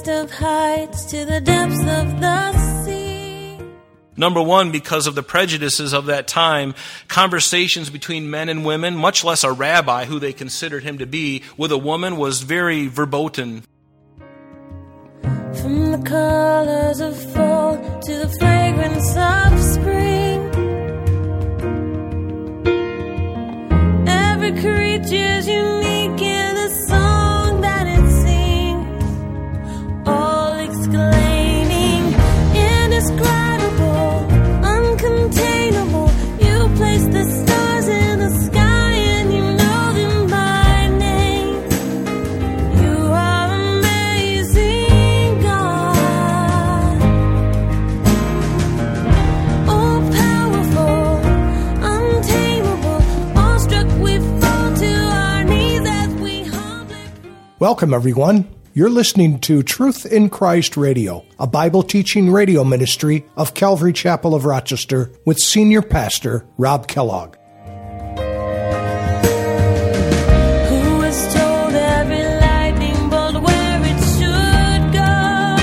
highest of heights to the depths of the sea. Number one, because of the prejudices of that time, conversations between men and women, much less a rabbi who they considered him to be, with a woman was very verboten. From the colors of fall to the fragrance of spring. Every creature's unique Welcome, everyone. You're listening to Truth in Christ Radio, a Bible teaching radio ministry of Calvary Chapel of Rochester with Senior Pastor Rob Kellogg. Who was told every lightning bolt where it should go?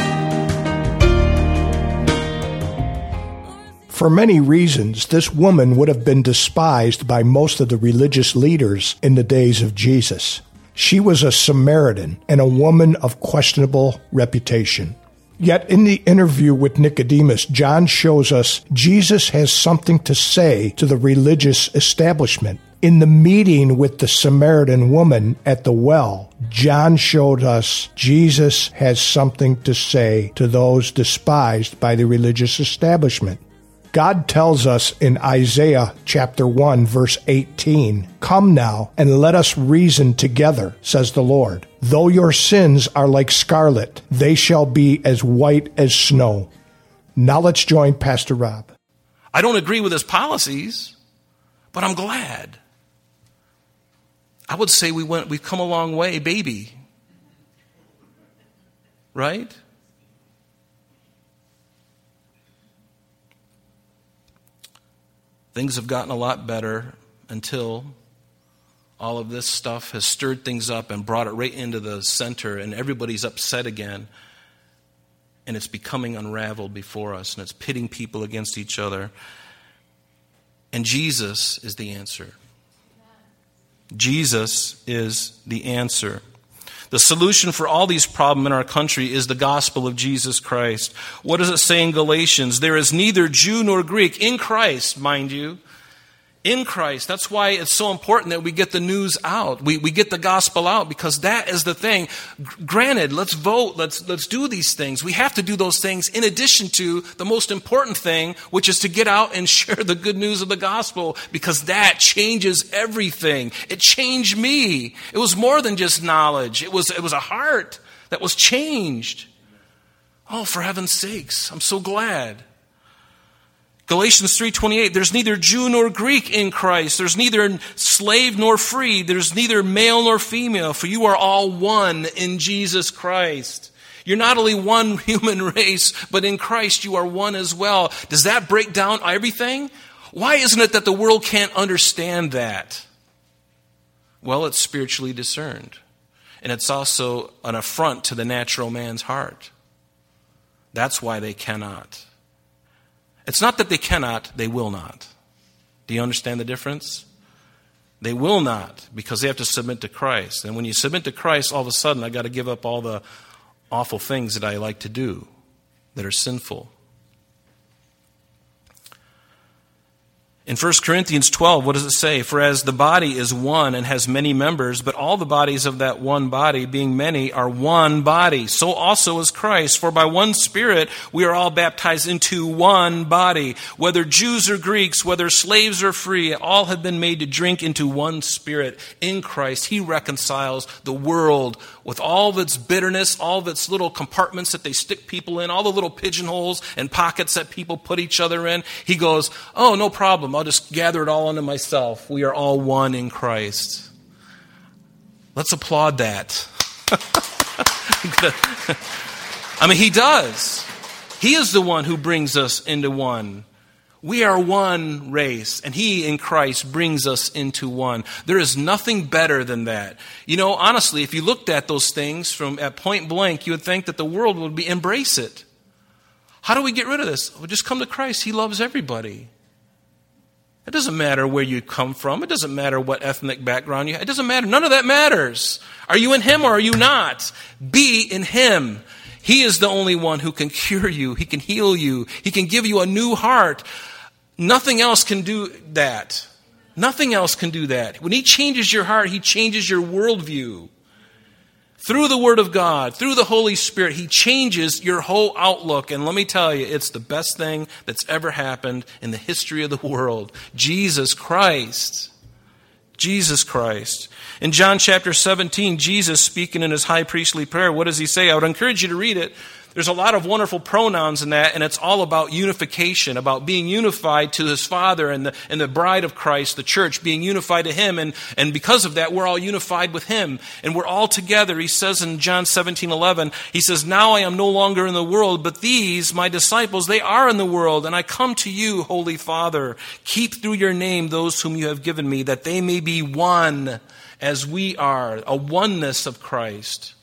For many reasons, this woman would have been despised by most of the religious leaders in the days of Jesus. She was a Samaritan and a woman of questionable reputation. Yet in the interview with Nicodemus, John shows us Jesus has something to say to the religious establishment. In the meeting with the Samaritan woman at the well, John showed us Jesus has something to say to those despised by the religious establishment. God tells us in Isaiah chapter 1 verse 18, Come now and let us reason together, says the Lord. Though your sins are like scarlet, they shall be as white as snow. Now let's join Pastor Rob. I don't agree with his policies, but I'm glad. I would say we went, we've come a long way, baby. Right? Things have gotten a lot better until all of this stuff has stirred things up and brought it right into the center, and everybody's upset again. And it's becoming unraveled before us, and it's pitting people against each other. And Jesus is the answer. Jesus is the answer. The solution for all these problems in our country is the gospel of Jesus Christ. What does it say in Galatians? There is neither Jew nor Greek in Christ, mind you. In Christ. That's why it's so important that we get the news out. We, we get the gospel out because that is the thing. Granted, let's vote, let's, let's do these things. We have to do those things in addition to the most important thing, which is to get out and share the good news of the gospel because that changes everything. It changed me. It was more than just knowledge. It was, it was a heart that was changed. Oh, for heaven's sakes, I'm so glad. Galatians 3:28 There's neither Jew nor Greek in Christ. There's neither slave nor free. There's neither male nor female for you are all one in Jesus Christ. You're not only one human race but in Christ you are one as well. Does that break down everything? Why isn't it that the world can't understand that? Well it's spiritually discerned and it's also an affront to the natural man's heart. That's why they cannot it's not that they cannot, they will not. Do you understand the difference? They will not because they have to submit to Christ. And when you submit to Christ, all of a sudden, I got to give up all the awful things that I like to do that are sinful. In 1 Corinthians 12, what does it say? For as the body is one and has many members, but all the bodies of that one body, being many, are one body, so also is Christ. For by one Spirit we are all baptized into one body. Whether Jews or Greeks, whether slaves or free, all have been made to drink into one Spirit. In Christ, He reconciles the world with all of its bitterness, all of its little compartments that they stick people in, all the little pigeonholes and pockets that people put each other in. He goes, Oh, no problem. I'll just gather it all into myself. We are all one in Christ. Let's applaud that. I mean, he does. He is the one who brings us into one. We are one race, and He in Christ brings us into one. There is nothing better than that. You know, honestly, if you looked at those things from at point blank, you would think that the world would be embrace it. How do we get rid of this? Well, just come to Christ. He loves everybody. It doesn't matter where you come from. It doesn't matter what ethnic background you have. It doesn't matter. None of that matters. Are you in Him or are you not? Be in Him. He is the only one who can cure you. He can heal you. He can give you a new heart. Nothing else can do that. Nothing else can do that. When He changes your heart, He changes your worldview. Through the Word of God, through the Holy Spirit, He changes your whole outlook. And let me tell you, it's the best thing that's ever happened in the history of the world. Jesus Christ. Jesus Christ. In John chapter 17, Jesus speaking in his high priestly prayer, what does he say? I would encourage you to read it. There's a lot of wonderful pronouns in that, and it's all about unification, about being unified to his Father and the, and the bride of Christ, the church, being unified to him. And, and because of that, we're all unified with him. And we're all together. He says in John 17 11, he says, Now I am no longer in the world, but these, my disciples, they are in the world. And I come to you, Holy Father. Keep through your name those whom you have given me, that they may be one as we are, a oneness of Christ.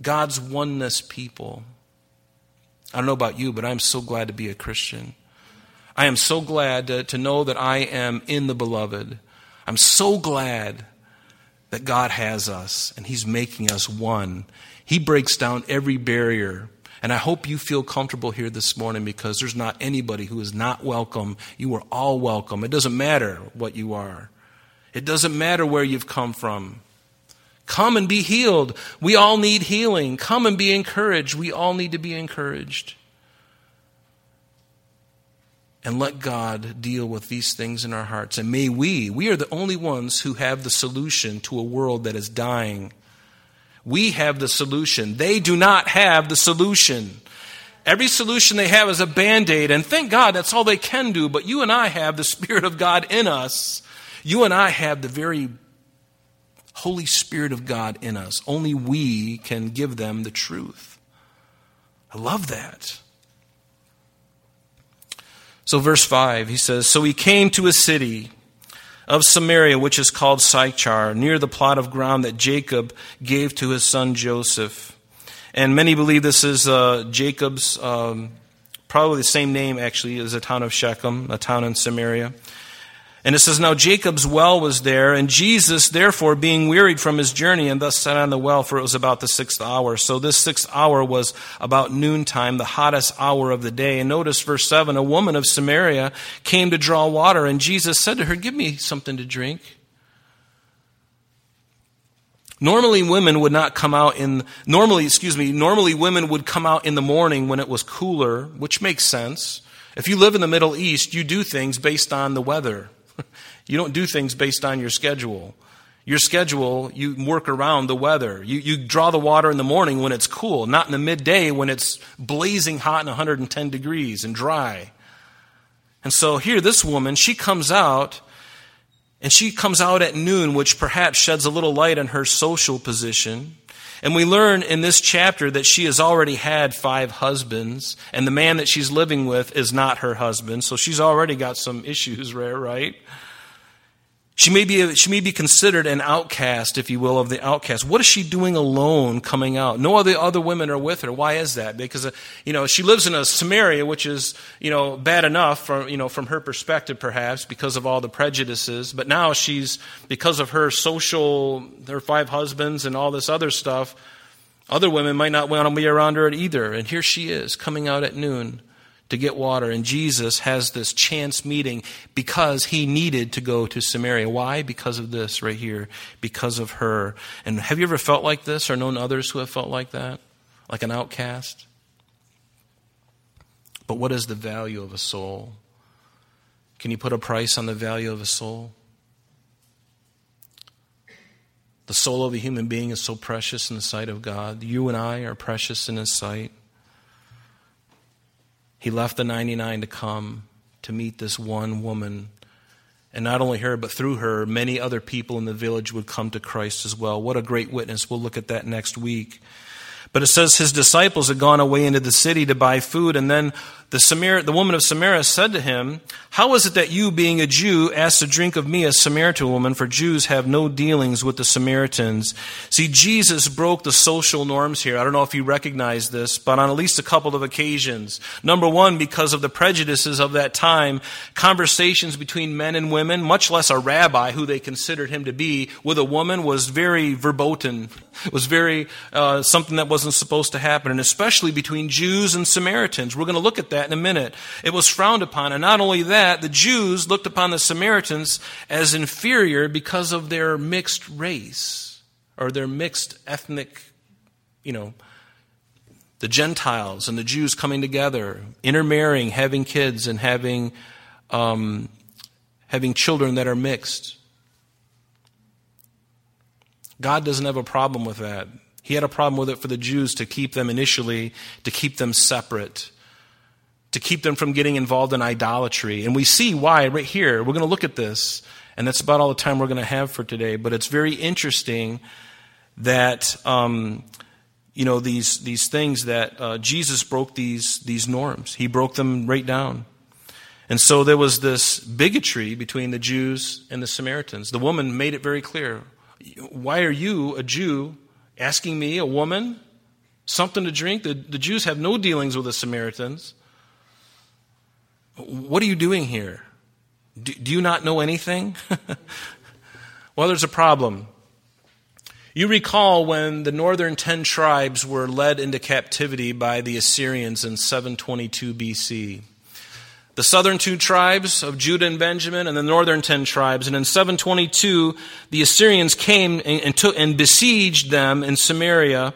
God's oneness people. I don't know about you, but I'm so glad to be a Christian. I am so glad to, to, know that I am in the beloved. I'm so glad that God has us and He's making us one. He breaks down every barrier. And I hope you feel comfortable here this morning because there's not anybody who is not welcome. You are all welcome. It doesn't matter what you are, it doesn't matter where you've come from. Come and be healed. We all need healing. Come and be encouraged. We all need to be encouraged. And let God deal with these things in our hearts. And may we, we are the only ones who have the solution to a world that is dying. We have the solution. They do not have the solution. Every solution they have is a band aid, and thank God that's all they can do. But you and I have the Spirit of God in us. You and I have the very Holy Spirit of God in us. Only we can give them the truth. I love that. So, verse 5, he says So he came to a city of Samaria, which is called Sychar, near the plot of ground that Jacob gave to his son Joseph. And many believe this is uh, Jacob's, um, probably the same name actually as the town of Shechem, a town in Samaria. And it says, Now Jacob's well was there, and Jesus, therefore, being wearied from his journey, and thus sat on the well, for it was about the sixth hour. So this sixth hour was about noontime, the hottest hour of the day. And notice verse 7 A woman of Samaria came to draw water, and Jesus said to her, Give me something to drink. Normally, women would not come out in, normally, excuse me, normally women would come out in the morning when it was cooler, which makes sense. If you live in the Middle East, you do things based on the weather. You don't do things based on your schedule. Your schedule, you work around the weather. You, you draw the water in the morning when it's cool, not in the midday when it's blazing hot and 110 degrees and dry. And so here, this woman, she comes out, and she comes out at noon, which perhaps sheds a little light on her social position. And we learn in this chapter that she has already had five husbands, and the man that she's living with is not her husband, so she's already got some issues there, right? She may, be, she may be considered an outcast, if you will, of the outcast. What is she doing alone coming out? No other, other women are with her. Why is that? Because, uh, you know, she lives in a Samaria, which is, you know, bad enough from, you know, from her perspective, perhaps, because of all the prejudices. But now she's, because of her social, her five husbands and all this other stuff, other women might not want to be around her either. And here she is, coming out at noon to get water. And Jesus has this chance meeting because he needed to go to Samaria. Why? Because of this right here, because of her. And have you ever felt like this or known others who have felt like that? Like an outcast? But what is the value of a soul? Can you put a price on the value of a soul? The soul of a human being is so precious in the sight of God. You and I are precious in His sight. He left the 99 to come to meet this one woman. And not only her, but through her, many other people in the village would come to Christ as well. What a great witness. We'll look at that next week. But it says his disciples had gone away into the city to buy food, and then the, Samar- the woman of Samaria said to him, How is it that you, being a Jew, ask to drink of me, a Samaritan woman, for Jews have no dealings with the Samaritans? See, Jesus broke the social norms here. I don't know if you recognize this, but on at least a couple of occasions. Number one, because of the prejudices of that time, conversations between men and women, much less a rabbi who they considered him to be, with a woman was very verboten, was very uh, something that wasn't supposed to happen, and especially between Jews and Samaritans. We're going to look at that in a minute. It was frowned upon. And not only that, the Jews looked upon the Samaritans as inferior because of their mixed race or their mixed ethnic, you know, the Gentiles and the Jews coming together, intermarrying, having kids, and having, um, having children that are mixed. God doesn't have a problem with that. He had a problem with it for the Jews to keep them initially, to keep them separate to keep them from getting involved in idolatry. And we see why right here. We're going to look at this, and that's about all the time we're going to have for today. But it's very interesting that um, you know these these things that uh, Jesus broke these these norms. He broke them right down. And so there was this bigotry between the Jews and the Samaritans. The woman made it very clear. Why are you, a Jew, asking me, a woman, something to drink? The, the Jews have no dealings with the Samaritans. What are you doing here? Do, do you not know anything? well, there's a problem. You recall when the northern ten tribes were led into captivity by the Assyrians in 722 BC. The southern two tribes of Judah and Benjamin, and the northern ten tribes. And in 722, the Assyrians came and, and, took, and besieged them in Samaria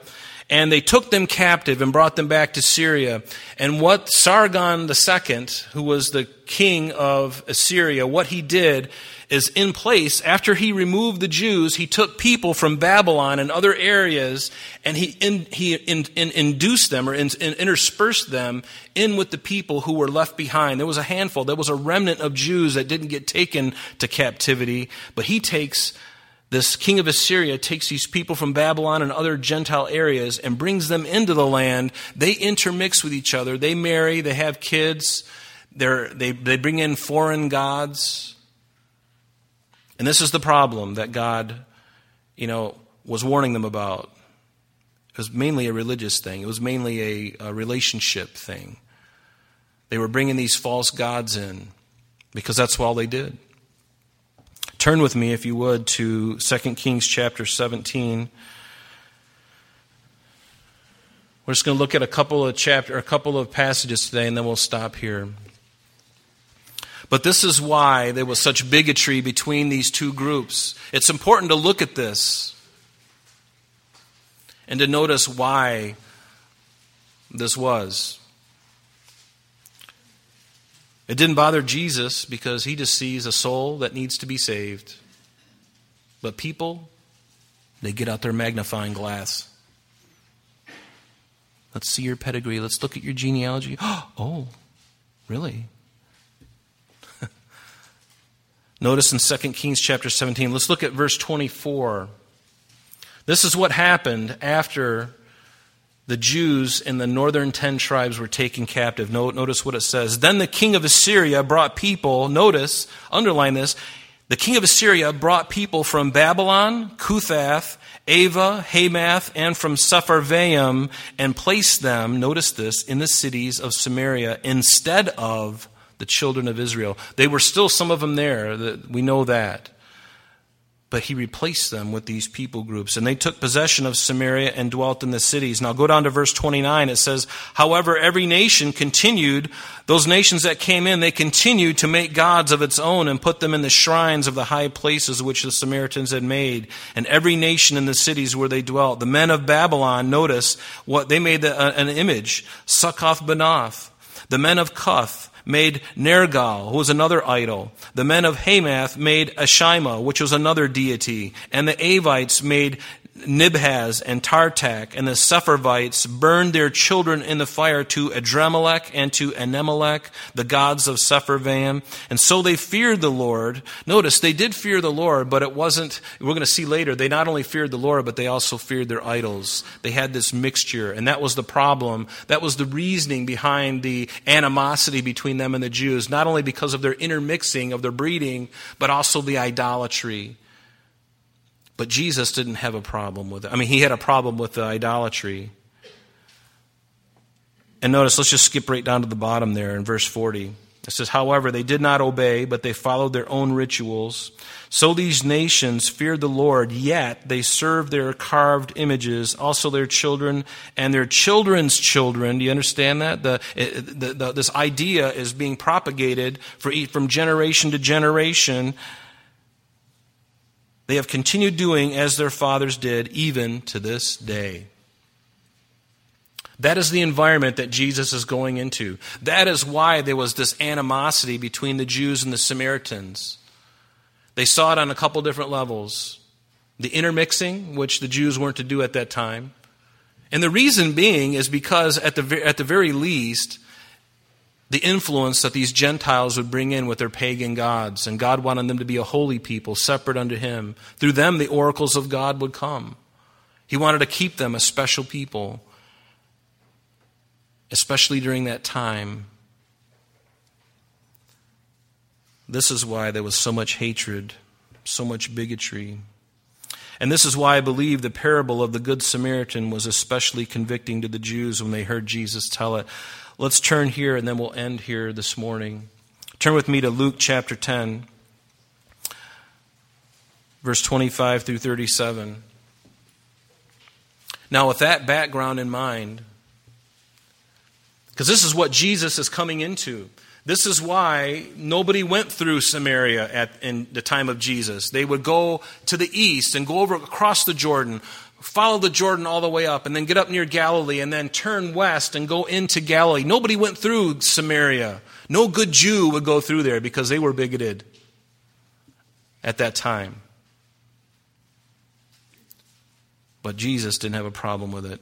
and they took them captive and brought them back to Syria. And what Sargon II, who was the king of Assyria, what he did is in place, after he removed the Jews, he took people from Babylon and other areas and he, in, he in, in, induced them or in, interspersed them in with the people who were left behind. There was a handful, there was a remnant of Jews that didn't get taken to captivity, but he takes this king of Assyria takes these people from Babylon and other Gentile areas and brings them into the land. They intermix with each other. They marry, they have kids, They're, they, they bring in foreign gods. And this is the problem that God, you know, was warning them about. It was mainly a religious thing, it was mainly a, a relationship thing. They were bringing these false gods in because that's all they did. Turn with me, if you would, to 2 Kings chapter 17. We're just going to look at a couple of chapter, a couple of passages today, and then we'll stop here. But this is why there was such bigotry between these two groups. It's important to look at this and to notice why this was. It didn't bother Jesus because he just sees a soul that needs to be saved. But people, they get out their magnifying glass. Let's see your pedigree. Let's look at your genealogy. Oh, really? Notice in 2 Kings chapter 17, let's look at verse 24. This is what happened after the Jews in the northern ten tribes were taken captive. Notice what it says. Then the king of Assyria brought people, notice, underline this, the king of Assyria brought people from Babylon, Cuthah, Ava, Hamath, and from Sepharvaim and placed them, notice this, in the cities of Samaria instead of the children of Israel. They were still some of them there. We know that but he replaced them with these people groups. And they took possession of Samaria and dwelt in the cities. Now go down to verse 29. It says, However, every nation continued, those nations that came in, they continued to make gods of its own and put them in the shrines of the high places which the Samaritans had made. And every nation in the cities where they dwelt. The men of Babylon, notice what they made uh, an image, Succoth Benoth. The men of Cuth, made Nergal, who was another idol. The men of Hamath made Ashima, which was another deity. And the Avites made Nibhaz and Tartak and the Sepharvites burned their children in the fire to Adrammelech and to Anammelech, the gods of Sepharvaim. And so they feared the Lord. Notice, they did fear the Lord, but it wasn't, we're going to see later, they not only feared the Lord, but they also feared their idols. They had this mixture, and that was the problem. That was the reasoning behind the animosity between them and the Jews, not only because of their intermixing, of their breeding, but also the idolatry. But Jesus didn't have a problem with it. I mean, he had a problem with the idolatry. And notice, let's just skip right down to the bottom there in verse 40. It says, However, they did not obey, but they followed their own rituals. So these nations feared the Lord, yet they served their carved images, also their children and their children's children. Do you understand that? The, the, the, this idea is being propagated for, from generation to generation they have continued doing as their fathers did, even to this day. That is the environment that Jesus is going into. That is why there was this animosity between the Jews and the Samaritans. They saw it on a couple different levels the intermixing, which the Jews weren't to do at that time. And the reason being is because, at the, at the very least, the influence that these Gentiles would bring in with their pagan gods, and God wanted them to be a holy people, separate unto Him. Through them, the oracles of God would come. He wanted to keep them a special people, especially during that time. This is why there was so much hatred, so much bigotry. And this is why I believe the parable of the Good Samaritan was especially convicting to the Jews when they heard Jesus tell it. Let's turn here and then we'll end here this morning. Turn with me to Luke chapter 10, verse 25 through 37. Now, with that background in mind, because this is what Jesus is coming into. This is why nobody went through Samaria at, in the time of Jesus. They would go to the east and go over across the Jordan, follow the Jordan all the way up and then get up near Galilee and then turn west and go into Galilee. Nobody went through Samaria. No good Jew would go through there because they were bigoted at that time. But Jesus didn't have a problem with it.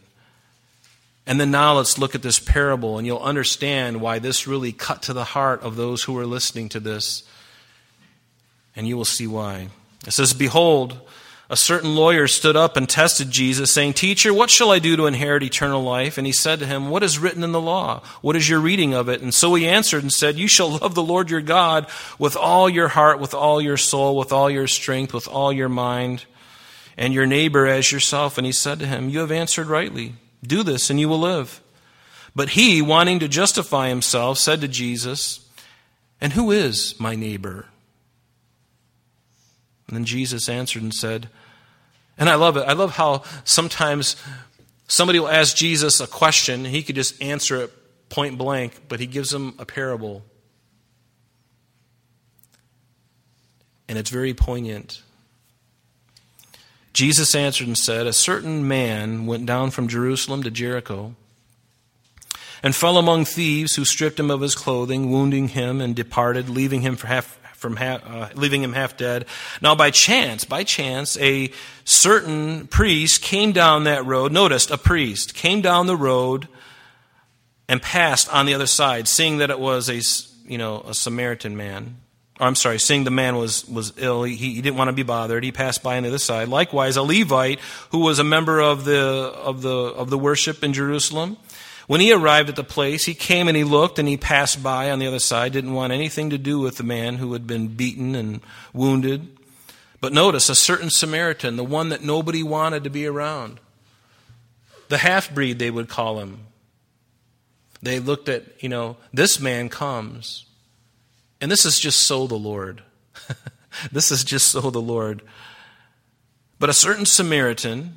And then now let's look at this parable and you'll understand why this really cut to the heart of those who were listening to this. And you will see why. It says, Behold, a certain lawyer stood up and tested Jesus, saying, Teacher, what shall I do to inherit eternal life? And he said to him, What is written in the law? What is your reading of it? And so he answered and said, You shall love the Lord your God with all your heart, with all your soul, with all your strength, with all your mind, and your neighbor as yourself. And he said to him, You have answered rightly. Do this, and you will live. But he, wanting to justify himself, said to Jesus, And who is my neighbor? And then Jesus answered and said, and I love it. I love how sometimes somebody will ask Jesus a question, he could just answer it point blank, but he gives them a parable. And it's very poignant. Jesus answered and said, A certain man went down from Jerusalem to Jericho and fell among thieves who stripped him of his clothing, wounding him, and departed, leaving him for half from half, uh, leaving him half dead. Now, by chance, by chance, a certain priest came down that road. Noticed a priest came down the road and passed on the other side, seeing that it was a you know a Samaritan man. Or, I'm sorry, seeing the man was was ill, he, he didn't want to be bothered. He passed by on the other side. Likewise, a Levite who was a member of the of the of the worship in Jerusalem when he arrived at the place, he came and he looked and he passed by on the other side, didn't want anything to do with the man who had been beaten and wounded. But notice, a certain Samaritan, the one that nobody wanted to be around, the half breed, they would call him. They looked at, you know, this man comes. And this is just so the Lord. this is just so the Lord. But a certain Samaritan,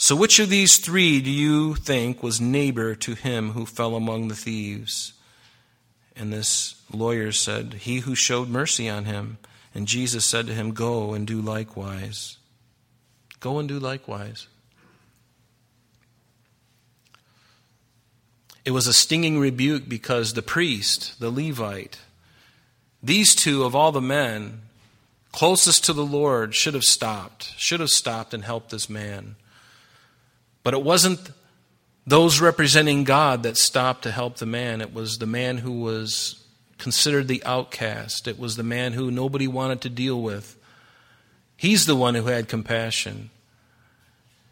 So, which of these three do you think was neighbor to him who fell among the thieves? And this lawyer said, He who showed mercy on him. And Jesus said to him, Go and do likewise. Go and do likewise. It was a stinging rebuke because the priest, the Levite, these two of all the men closest to the Lord should have stopped, should have stopped and helped this man. But it wasn't those representing God that stopped to help the man. It was the man who was considered the outcast. It was the man who nobody wanted to deal with. He's the one who had compassion.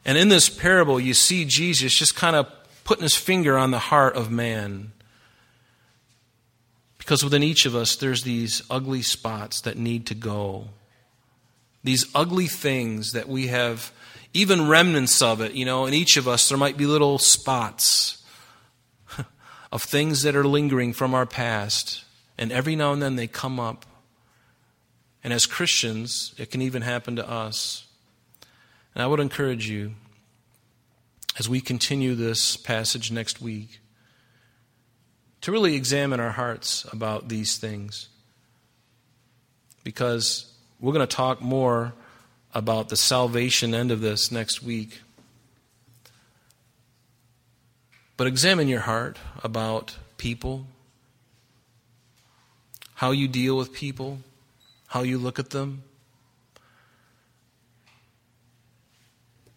And in this parable, you see Jesus just kind of putting his finger on the heart of man. Because within each of us, there's these ugly spots that need to go. These ugly things that we have, even remnants of it, you know, in each of us, there might be little spots of things that are lingering from our past. And every now and then they come up. And as Christians, it can even happen to us. And I would encourage you, as we continue this passage next week, to really examine our hearts about these things. Because we're going to talk more about the salvation end of this next week. But examine your heart about people, how you deal with people, how you look at them.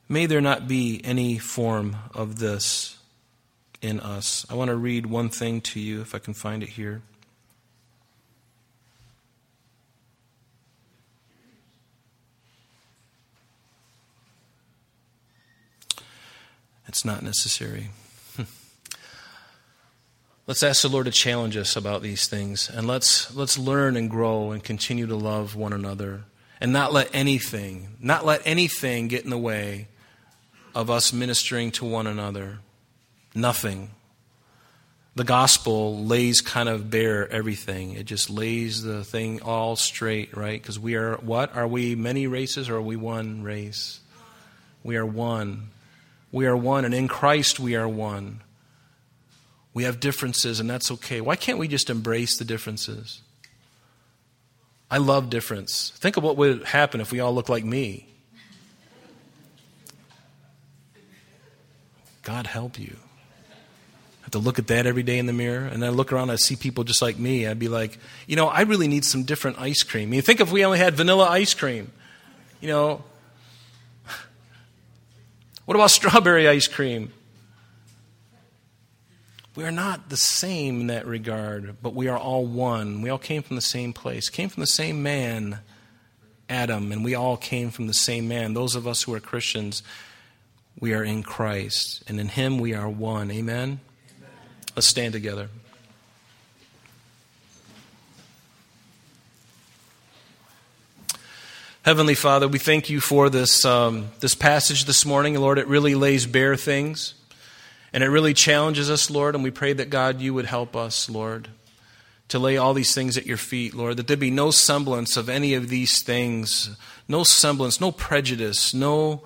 May there not be any form of this in us. I want to read one thing to you, if I can find it here. It's not necessary. let's ask the Lord to challenge us about these things, and let's, let's learn and grow and continue to love one another, and not let anything, not let anything get in the way of us ministering to one another nothing. The gospel lays kind of bare everything. It just lays the thing all straight, right? Because we are what? Are we many races or are we one race? We are one. We are one, and in Christ we are one. We have differences, and that's okay. Why can't we just embrace the differences? I love difference. Think of what would happen if we all looked like me. God help you I have to look at that every day in the mirror. And then I look around, I see people just like me. I'd be like, you know, I really need some different ice cream. I mean, think if we only had vanilla ice cream. You know, what about strawberry ice cream? We are not the same in that regard, but we are all one. We all came from the same place, came from the same man, Adam, and we all came from the same man. Those of us who are Christians, we are in Christ, and in Him we are one. Amen? Let's stand together. Heavenly Father, we thank you for this, um, this passage this morning. Lord, it really lays bare things and it really challenges us, Lord. And we pray that, God, you would help us, Lord, to lay all these things at your feet, Lord, that there be no semblance of any of these things, no semblance, no prejudice, no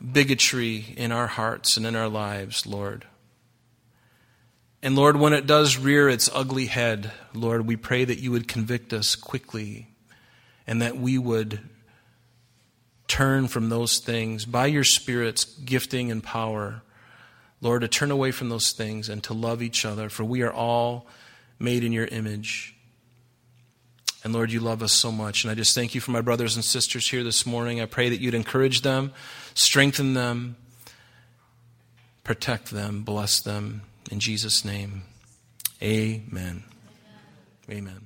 bigotry in our hearts and in our lives, Lord. And Lord, when it does rear its ugly head, Lord, we pray that you would convict us quickly and that we would turn from those things by your Spirit's gifting and power. Lord, to turn away from those things and to love each other, for we are all made in your image. And Lord, you love us so much. And I just thank you for my brothers and sisters here this morning. I pray that you'd encourage them, strengthen them, protect them, bless them. In Jesus' name, amen. Amen.